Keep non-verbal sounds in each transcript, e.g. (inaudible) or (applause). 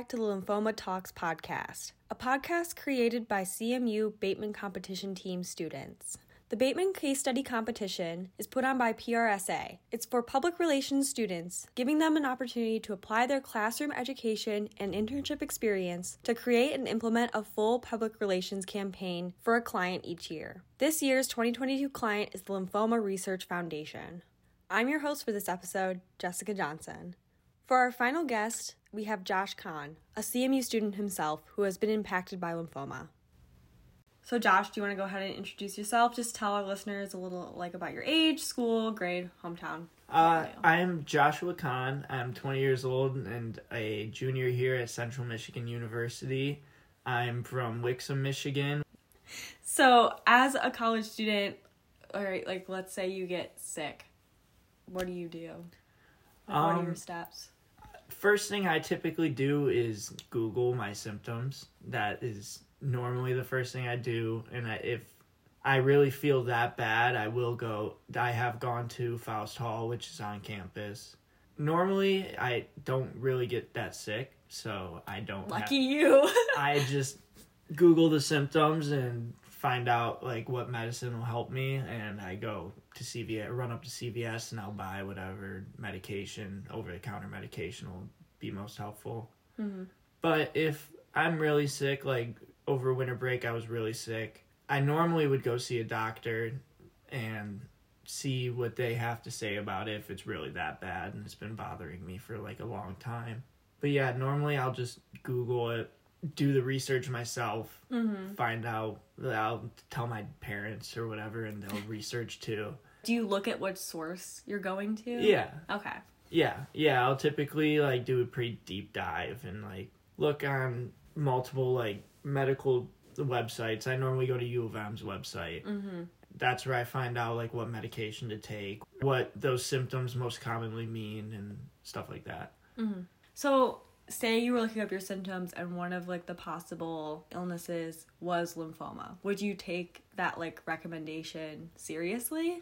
Back to the Lymphoma Talks podcast, a podcast created by CMU Bateman competition team students. The Bateman Case Study Competition is put on by PRSA. It's for public relations students, giving them an opportunity to apply their classroom education and internship experience to create and implement a full public relations campaign for a client each year. This year's 2022 client is the Lymphoma Research Foundation. I'm your host for this episode, Jessica Johnson. For our final guest, we have Josh Conn, a CMU student himself who has been impacted by lymphoma. So, Josh, do you want to go ahead and introduce yourself? Just tell our listeners a little like about your age, school, grade, hometown. Uh, I'm Joshua Conn. I'm 20 years old and a junior here at Central Michigan University. I'm from Wixom, Michigan. So, as a college student, all right, like let's say you get sick, what do you do? Like, what are Um, your steps? First thing I typically do is Google my symptoms. That is normally the first thing I do. And I, if I really feel that bad, I will go. I have gone to Foust Hall, which is on campus. Normally, I don't really get that sick, so I don't. have- Lucky you. (laughs) I just Google the symptoms and find out like what medicine will help me, and I go to CVS, run up to CVS, and I'll buy whatever medication, over the counter medication will be most helpful. Mhm. But if I'm really sick, like over winter break, I was really sick. I normally would go see a doctor and see what they have to say about it if it's really that bad and it's been bothering me for like a long time. But yeah, normally I'll just Google it, do the research myself, mm-hmm. find out. I'll tell my parents or whatever, and they'll research too. Do you look at what source you're going to? Yeah, Okay. yeah, yeah. I'll typically like do a pretty deep dive and like look on multiple like medical websites. I normally go to U of M's website. Mm-hmm. That's where I find out like what medication to take, what those symptoms most commonly mean, and stuff like that. Mm-hmm. So, say you were looking up your symptoms and one of like the possible illnesses was lymphoma. Would you take that like recommendation seriously?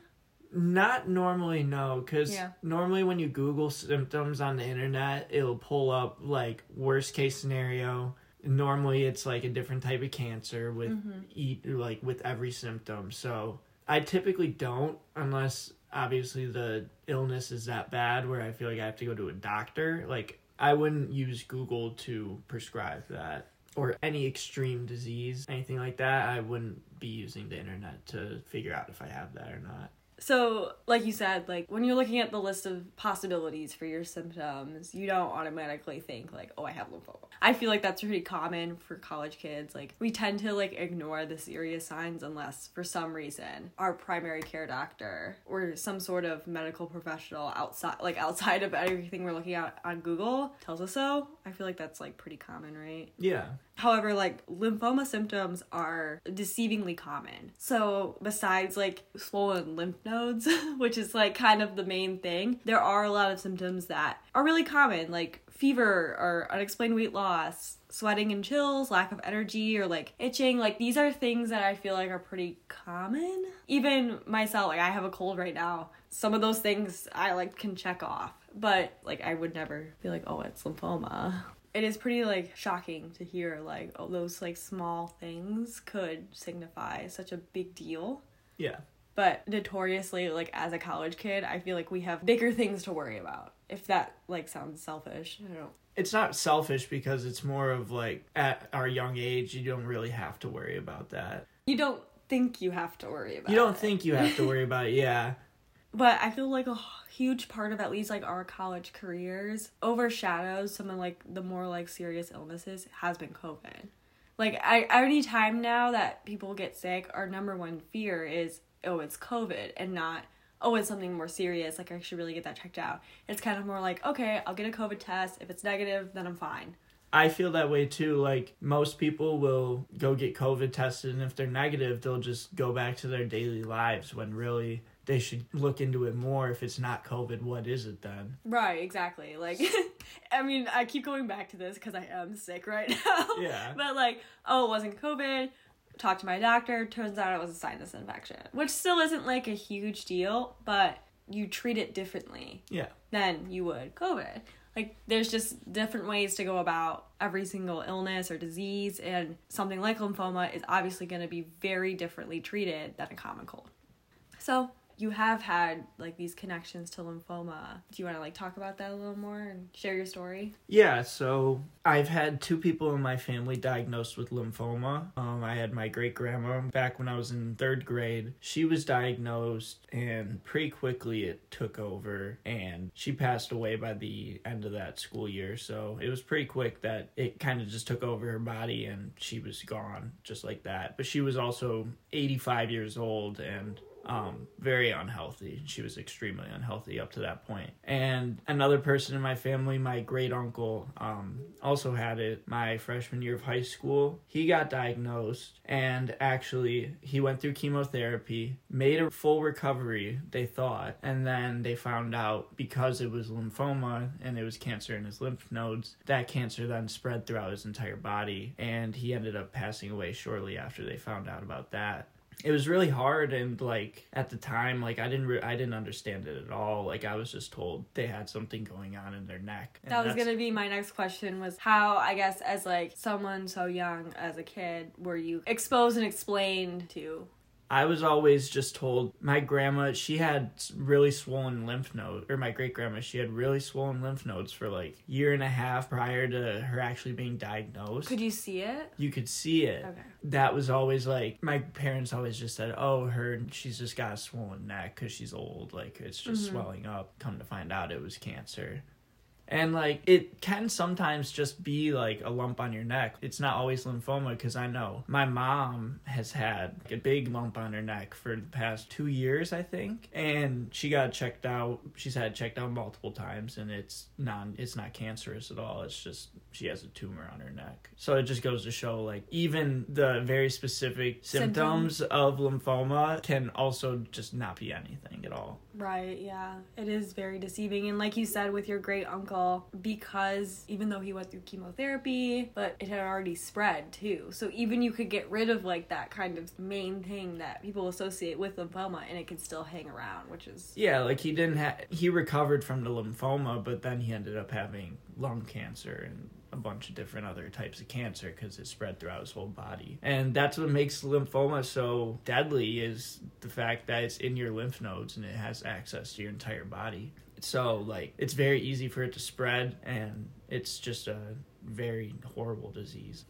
Not normally, no, because Yeah. normally when you Google symptoms on the internet, it'll pull up like worst case scenario. Normally, it's like a different type of cancer with Mm-hmm. eat like with every symptom. So I typically don't unless obviously the illness is that bad where I feel like I have to go to a doctor. Like I wouldn't use Google to prescribe that or any extreme disease, anything like that. I wouldn't be using the internet to figure out if I have that or not. So, like you said, like when you're looking at the list of possibilities for your symptoms, you don't automatically think like, "Oh, I have lymphoma." I feel like that's pretty common for college kids. Like we tend to like ignore the serious signs unless for some reason our primary care doctor or some sort of medical professional outside like outside of everything we're looking at on Google tells us so. I feel like that's like pretty common, right? Yeah. However, like lymphoma symptoms are deceivingly common. So, besides like swollen lymph nodes, (laughs) which is like kind of the main thing, there are a lot of symptoms that are really common, like fever or unexplained weight loss, sweating and chills, lack of energy, or like itching. Like, these are things that I feel like are pretty common. Even myself, like, I have a cold right now. Some of those things I like can check off, but like, I would never be like, oh, it's lymphoma it is pretty like shocking to hear like oh those like small things could signify such a big deal Yeah. but notoriously like as a college kid i feel like we have bigger things to worry about if that like sounds selfish i don't It's not selfish because it's more of like at our young age, you don't really have to worry about that. you don't think you have to worry about You don't it. think you have to worry about it, yeah. (laughs) but i feel like a huge part of at least like our college careers overshadows some of like the more like serious illnesses has been covid. Like i any time now that people get sick our number one fear is oh it's covid and not oh it's something more serious like i should really get that checked out. It's kind of more like okay i'll get a covid test. If it's negative then i'm fine. I feel that way too. Like most people will go get COVID tested, and if they're negative, they'll just go back to their daily lives when really they should look into it more. If it's not COVID, what is it then? right exactly like (laughs) i mean i keep going back to this because i am sick right (laughs) now Yeah. but like oh it wasn't covid talked to my doctor turns out it was a sinus infection which still isn't like a huge deal but you treat it differently Yeah. than you would covid like there's just different ways to go about every single illness or disease and something like lymphoma is obviously going to be very differently treated than a common cold so you have had like these connections to lymphoma. Do you want to like talk about that a little more and share your story? Yeah, so I've had two people in my family diagnosed with lymphoma. Um, I had my great grandma back when I was in third grade. She was diagnosed, and pretty quickly it took over, and she passed away by the end of that school year. So it was pretty quick that it kind of just took over her body, and she was gone just like that. But she was also 85 years old, and um, very unhealthy. She was extremely unhealthy up to that point. And another person in my family, my great uncle, um, also had it my freshman year of high school. He got diagnosed and actually he went through chemotherapy, made a full recovery, they thought, and then they found out because it was lymphoma and it was cancer in his lymph nodes, that cancer then spread throughout his entire body and he ended up passing away shortly after they found out about that it was really hard and like at the time like i didn't re- i didn't understand it at all. Like i was just told they had something going on in their neck. That was gonna be my next question was how i guess as like someone so young as a kid were you exposed and explained to I was always just told my grandma she had really swollen lymph nodes, or my great grandma she had really swollen lymph nodes for like year and a half prior to her actually being diagnosed. Could you see it? You could see it. Okay. That was always like my parents always just said, "Oh, her she's just got a swollen neck because she's old. Like it's just mm-hmm. swelling up." Come to find out, it was cancer. And like it can sometimes just be like a lump on your neck. It's not always lymphoma because I know my mom has had a big lump on her neck for the past two years, I think, and she got checked out. She's had checked out multiple times, and it's non it's not cancerous at all. It's just she has a tumor on her neck. So it just goes to show like even the very specific symptoms, symptoms of lymphoma can also just not be anything at all. Right. Yeah, it is very deceiving, and like you said with your great uncle because even though he went through chemotherapy, but it had already spread too. So even you could get rid of like that kind of main thing that people associate with lymphoma and it can still hang around, which is Yeah, like he didn't have he recovered from the lymphoma, but then he ended up having lung cancer and a bunch of different other types of cancer because it spread throughout his whole body. And that's what makes lymphoma so deadly is the fact that it's in your lymph nodes and it has access to your entire body. So like it's very easy for it to spread and it's just a very horrible disease.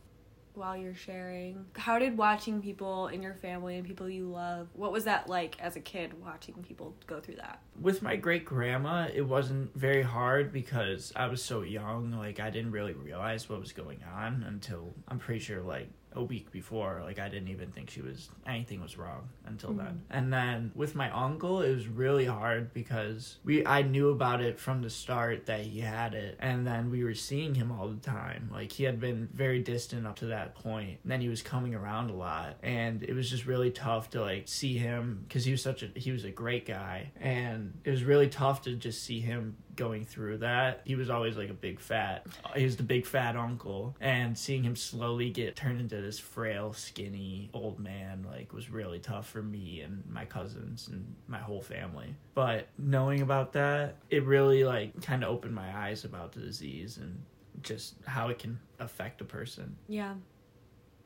While you're sharing, how did watching people in your family and people you love, what was that like as a kid watching people go through that? With my great grandma, it wasn't very hard because I was so young, like I didn't really realize what was going on until I'm pretty sure like a week before like i didn't even think she was anything was wrong until mm-hmm. then and then with my uncle it was really hard because we i knew about it from the start that he had it. And then we were seeing him all the time. Like he had been very distant up to that point. And then he was coming around a lot. And it was just really tough to like see him because he was such a he was a great guy. And it was really tough to just see him going through that. He was always like a big fat. He was the big fat uncle, and seeing him slowly get turned into this frail, skinny old man like was really tough for me and my cousins and my whole family. But knowing about that, it really like kind of opened my eyes about the disease and just how it can affect a person. Yeah.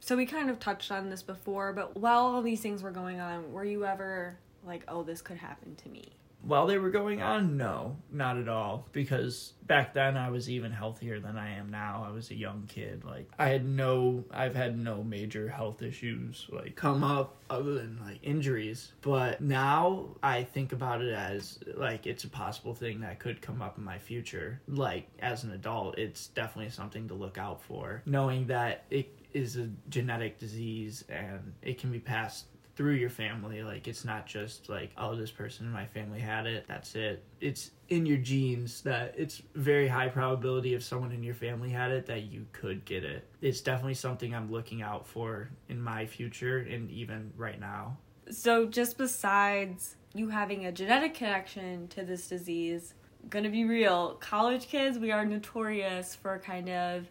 So we kind of touched on this before, but while all these things were going on, were you ever like, oh, this could happen to me? While they were going on no not at all. Because back then i was even healthier than i am now. I was a young kid. Like i had no i've had no major health issues like come up other than like injuries. But now i think about it as like it's a possible thing that could come up in my future. Like as an adult it's definitely something to look out for. Knowing that it is a genetic disease and it can be passed through your family. Like it's not just like, oh, this person in my family had it. That's it. It's in your genes that it's very high probability if someone in your family had it that you could get it. It's definitely something I'm looking out for in my future and even right now. So just besides you having a genetic connection to this disease, gonna be real, college kids, we are notorious for kind of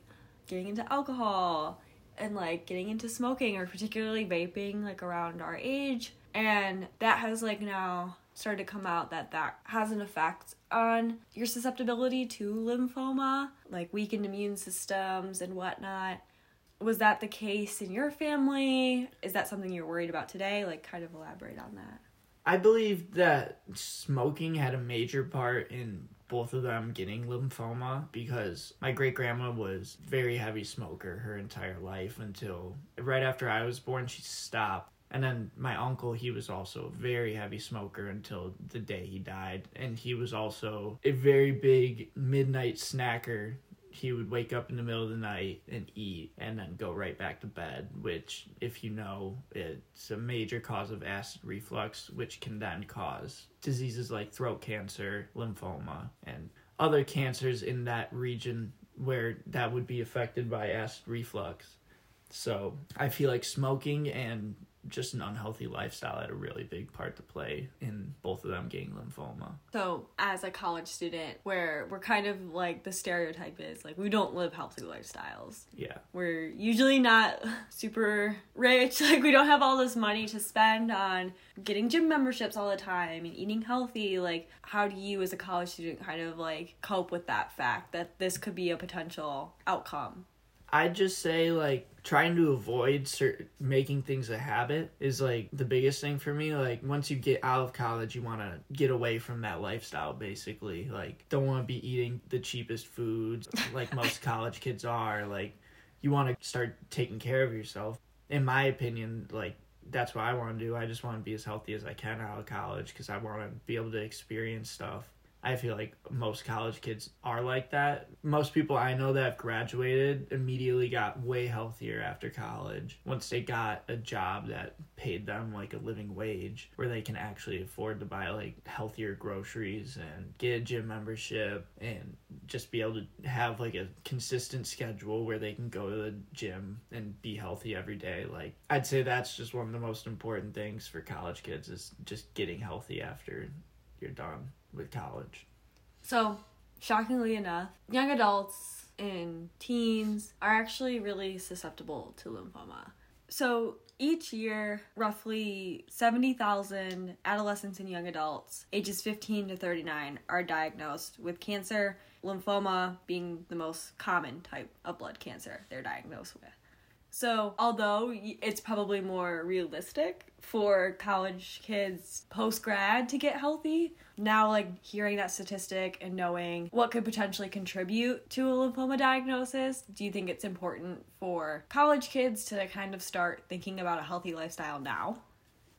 getting into alcohol and like getting into smoking or particularly vaping like around our age and that has like now started to come out that that has an effect on your susceptibility to lymphoma, like weakened immune systems and whatnot. Was that the case in your family? Is that something you're worried about today? Like, kind of elaborate on that. I believe that smoking had a major part in both of them getting lymphoma because my great grandma was very heavy smoker her entire life until right after I was born she stopped. And then my uncle, he was also a very heavy smoker until the day he died. And he was also a very big midnight snacker he would wake up in the middle of the night and eat and then go right back to bed, which, if you know, it's a major cause of acid reflux, which can then cause diseases like throat cancer, lymphoma, and other cancers in that region where that would be affected by acid reflux. So I feel like smoking and just an unhealthy lifestyle had a really big part to play in both of them getting lymphoma. So, as a college student, where we're kind of like the stereotype is like we don't live healthy lifestyles. Yeah. We're usually not (laughs) super rich, (laughs) like we don't have all this money to spend on getting gym memberships all the time and eating healthy. Like, how do you as a college student kind of like cope with that fact that this could be a potential outcome? I'd just say like trying to avoid certain, making things a habit is like the biggest thing for me. Like once you get out of college, you want to get away from that lifestyle basically. Like don't want to be eating the cheapest foods (laughs) like most college kids are. Like you want to start taking care of yourself. In my opinion, like that's what I want to do. I just want to be as healthy as I can out of college because I want to be able to experience stuff I feel like most college kids are like that. Most people I know that have graduated immediately got way healthier after college once they got a job that paid them like a living wage where they can actually afford to buy like healthier groceries and get a gym membership and just be able to have like a consistent schedule where they can go to the gym and be healthy every day. Like I'd say that's just one of the most important things for college kids is just getting healthy after you're done with college. So, shockingly enough, young adults and teens are actually really susceptible to lymphoma. So, each year, roughly 70,000 adolescents and young adults ages 15 to 39 are diagnosed with cancer, lymphoma being the most common type of blood cancer they're diagnosed with. So, although it's probably more realistic for college kids post grad to get healthy, now like hearing that statistic and knowing what could potentially contribute to a lymphoma diagnosis, do you think it's important for college kids to kind of start thinking about a healthy lifestyle now?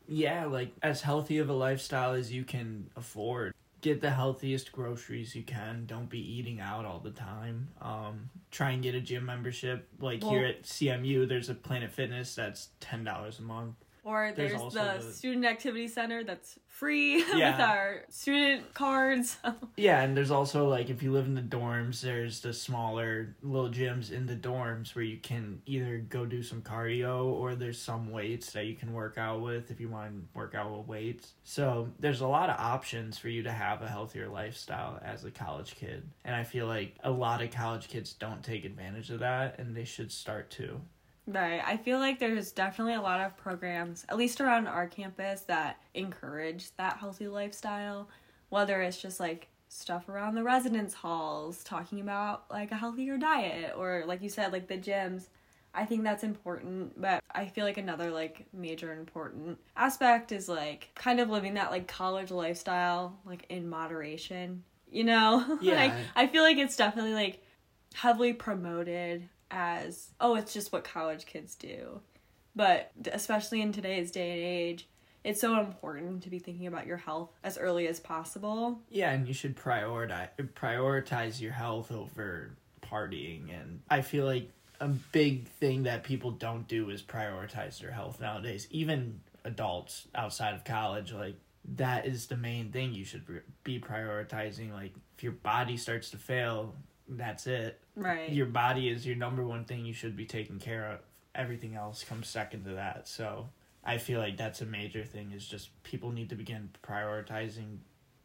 Yeah, like as healthy of a lifestyle as you can afford get the healthiest groceries you can. Don't be eating out all the time. Um, try and get a gym membership. Like well, here at CMU, there's a Planet Fitness that's ten dollars a month. Or there's, there's the, the, student activity center that's free (laughs) yeah. with our student cards. (laughs) yeah, and there's also like if you live in the dorms, there's the smaller little gyms in the dorms where you can either go do some cardio or there's some weights that you can work out with if you want to work out with weights. So there's a lot of options for you to have a healthier lifestyle as a college kid. And I feel like a lot of college kids don't take advantage of that and they should start to. Right. I feel like there's definitely a lot of programs, at least around our campus, that encourage that healthy lifestyle. Whether it's just like stuff around the residence halls, talking about like a healthier diet, or like you said, like the gyms. I think that's important, but I feel like another like major important aspect is like kind of living that like college lifestyle like in moderation, you know? (laughs) Yeah. like I feel like it's definitely like heavily promoted as oh it's just what college kids do. But especially in today's day and age it's so important to be thinking about your health as early as possible. Yeah and you should prioritize prioritize your health over partying and i feel like a big thing that people don't do is prioritize their health nowadays. Even adults outside of college like that is the main thing you should be prioritizing. Like if your body starts to fail that's it. Right. Your body is your number one thing you should be taking care of. Everything else comes second to that. So I feel like that's a major thing is just people need to begin prioritizing.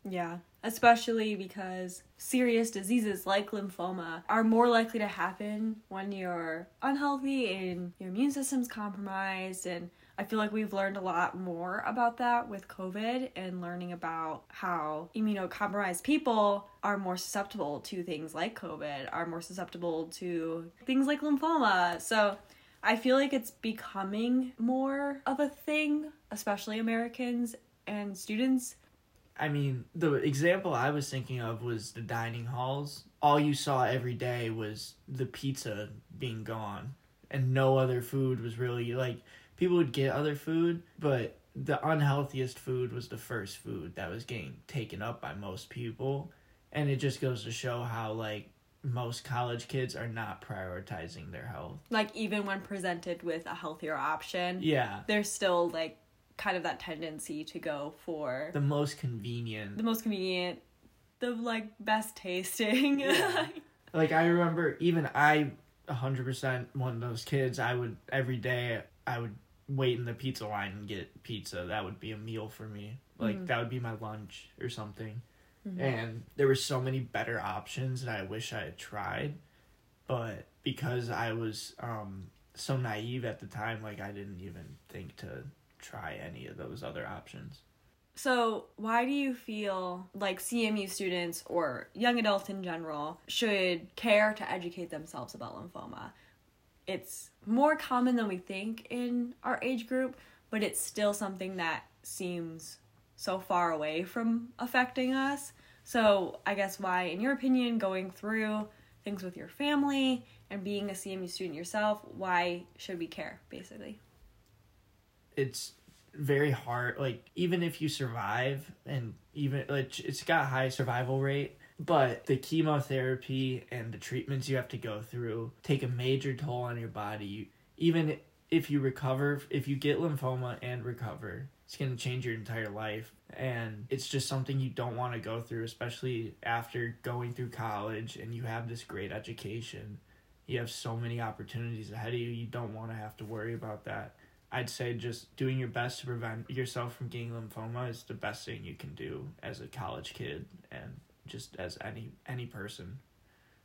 Yeah, especially because serious diseases like lymphoma are more likely to happen when you're unhealthy and your immune system's compromised and I feel like we've learned a lot more about that with COVID and learning about how immunocompromised people are more susceptible to things like COVID, are more susceptible to things like lymphoma. So I feel like it's becoming more of a thing, especially Americans and students. I mean, the example I was thinking of was the dining halls. All you saw every day was the pizza being gone, and no other food was really like people would get other food, but the unhealthiest food was the first food that was getting taken up by most people. And it just goes to show how like most college kids are not prioritizing their health. Like even when presented with a healthier option, Yeah. there's still like kind of that tendency to go for The most convenient the most convenient, the like best tasting. Yeah. (laughs) like I remember even I 100% one of those kids I would every day I would wait in the pizza line and get pizza that would be a meal for me like Mhm. that would be my lunch or something Mhm. and there were so many better options that I wish I had tried but because I was um so naive at the time like I didn't even think to try any of those other options So, why do you feel like CMU students or young adults in general should care to educate themselves about lymphoma? It's more common than we think in our age group, but it's still something that seems so far away from affecting us. So, I guess why, in your opinion, going through things with your family and being a CMU student yourself, why should we care, basically? it's very hard like even if you survive and even like it's got high survival rate but the chemotherapy and the treatments you have to go through take a major toll on your body. You- even if you recover if you get lymphoma and recover it's going to change your entire life. And it's just something you don't want to go through especially after going through college and you have this great education. You have so many opportunities ahead of you you don't want to have to worry about that. I'd say just doing your best to prevent yourself from getting lymphoma is the best thing you can do as a college kid and just as any any person.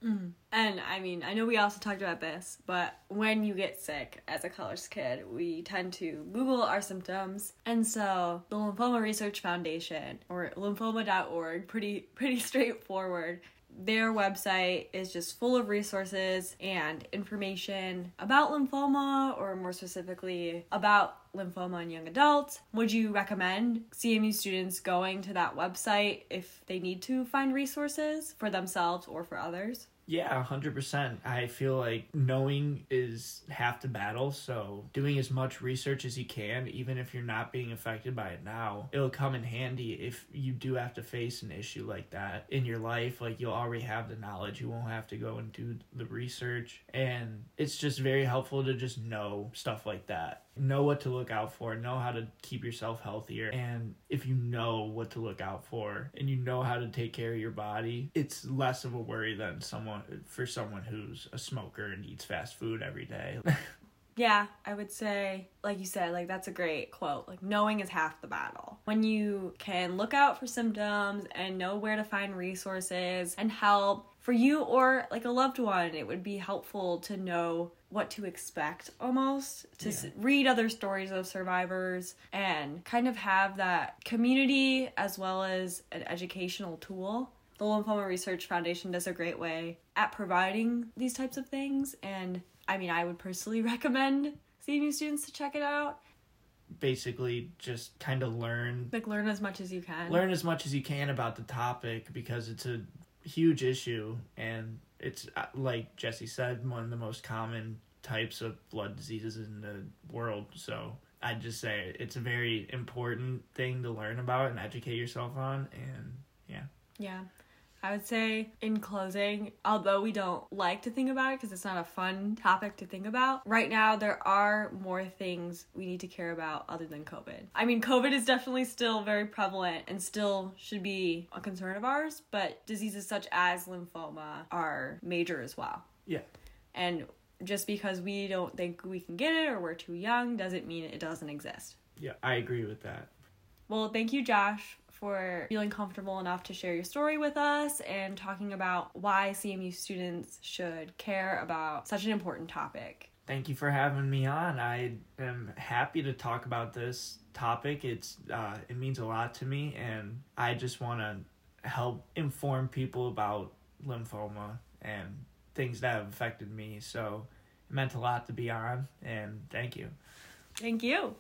Mm-hmm. And I mean, I know we also talked about this, but when you get sick as a college kid, we tend to Google our symptoms. And so the Lymphoma Research Foundation or lymphoma.org, pretty pretty (laughs) straightforward. Their website is just full of resources and information about lymphoma, or more specifically, about lymphoma in young adults. Would you recommend CMU students going to that website if they need to find resources for themselves or for others? Yeah, 100%. I feel like knowing is half the battle, so doing as much research as you can, even if you're not being affected by it now, it'll come in handy if you do have to face an issue like that in your life. Like, you'll already have the knowledge, you won't have to go and do the research. And it's just very helpful to just know stuff like that. Know what to look out for, know how to keep yourself healthier. And if you know what to look out for and you know how to take care of your body, it's less of a worry than someone for someone who's a smoker and eats fast food every day. (laughs) Yeah, I would say, like you said, like that's a great quote. Like, knowing is half the battle. When you can look out for symptoms and know where to find resources and help for you or like a loved one, it would be helpful to know what to expect almost, to s- Yeah. read other stories of survivors and kind of have that community as well as an educational tool. The Lymphoma Research Foundation does a great way at providing these types of things and I mean, I would personally (laughs) recommend CMU students to check it out. Basically, just kind of learn Like, learn as much as you can. learn as much as you can about the topic because it's a huge issue and it's uh, like Jesse said one of the most common types of blood diseases in the world so I'd just say it's a very important thing to learn about and educate yourself on and yeah Yeah. I would say, in closing, although we don't like to think about it because it's not a fun topic to think about, right now there are more things we need to care about other than COVID. I mean, COVID is definitely still very prevalent and still should be a concern of ours, but diseases such as lymphoma are major as well. yeah And just because we don't think we can get it or we're too young doesn't mean it doesn't exist. yeah I agree with that Well, thank you, Josh, for feeling comfortable enough to share your story with us and talking about why CMU students should care about such an important topic. Thank you for having me on. I am happy to talk about this topic. It's uh, it means a lot to me, and I just want to help inform people about lymphoma and things that have affected me. So it meant a lot to be on, and thank you. Thank you.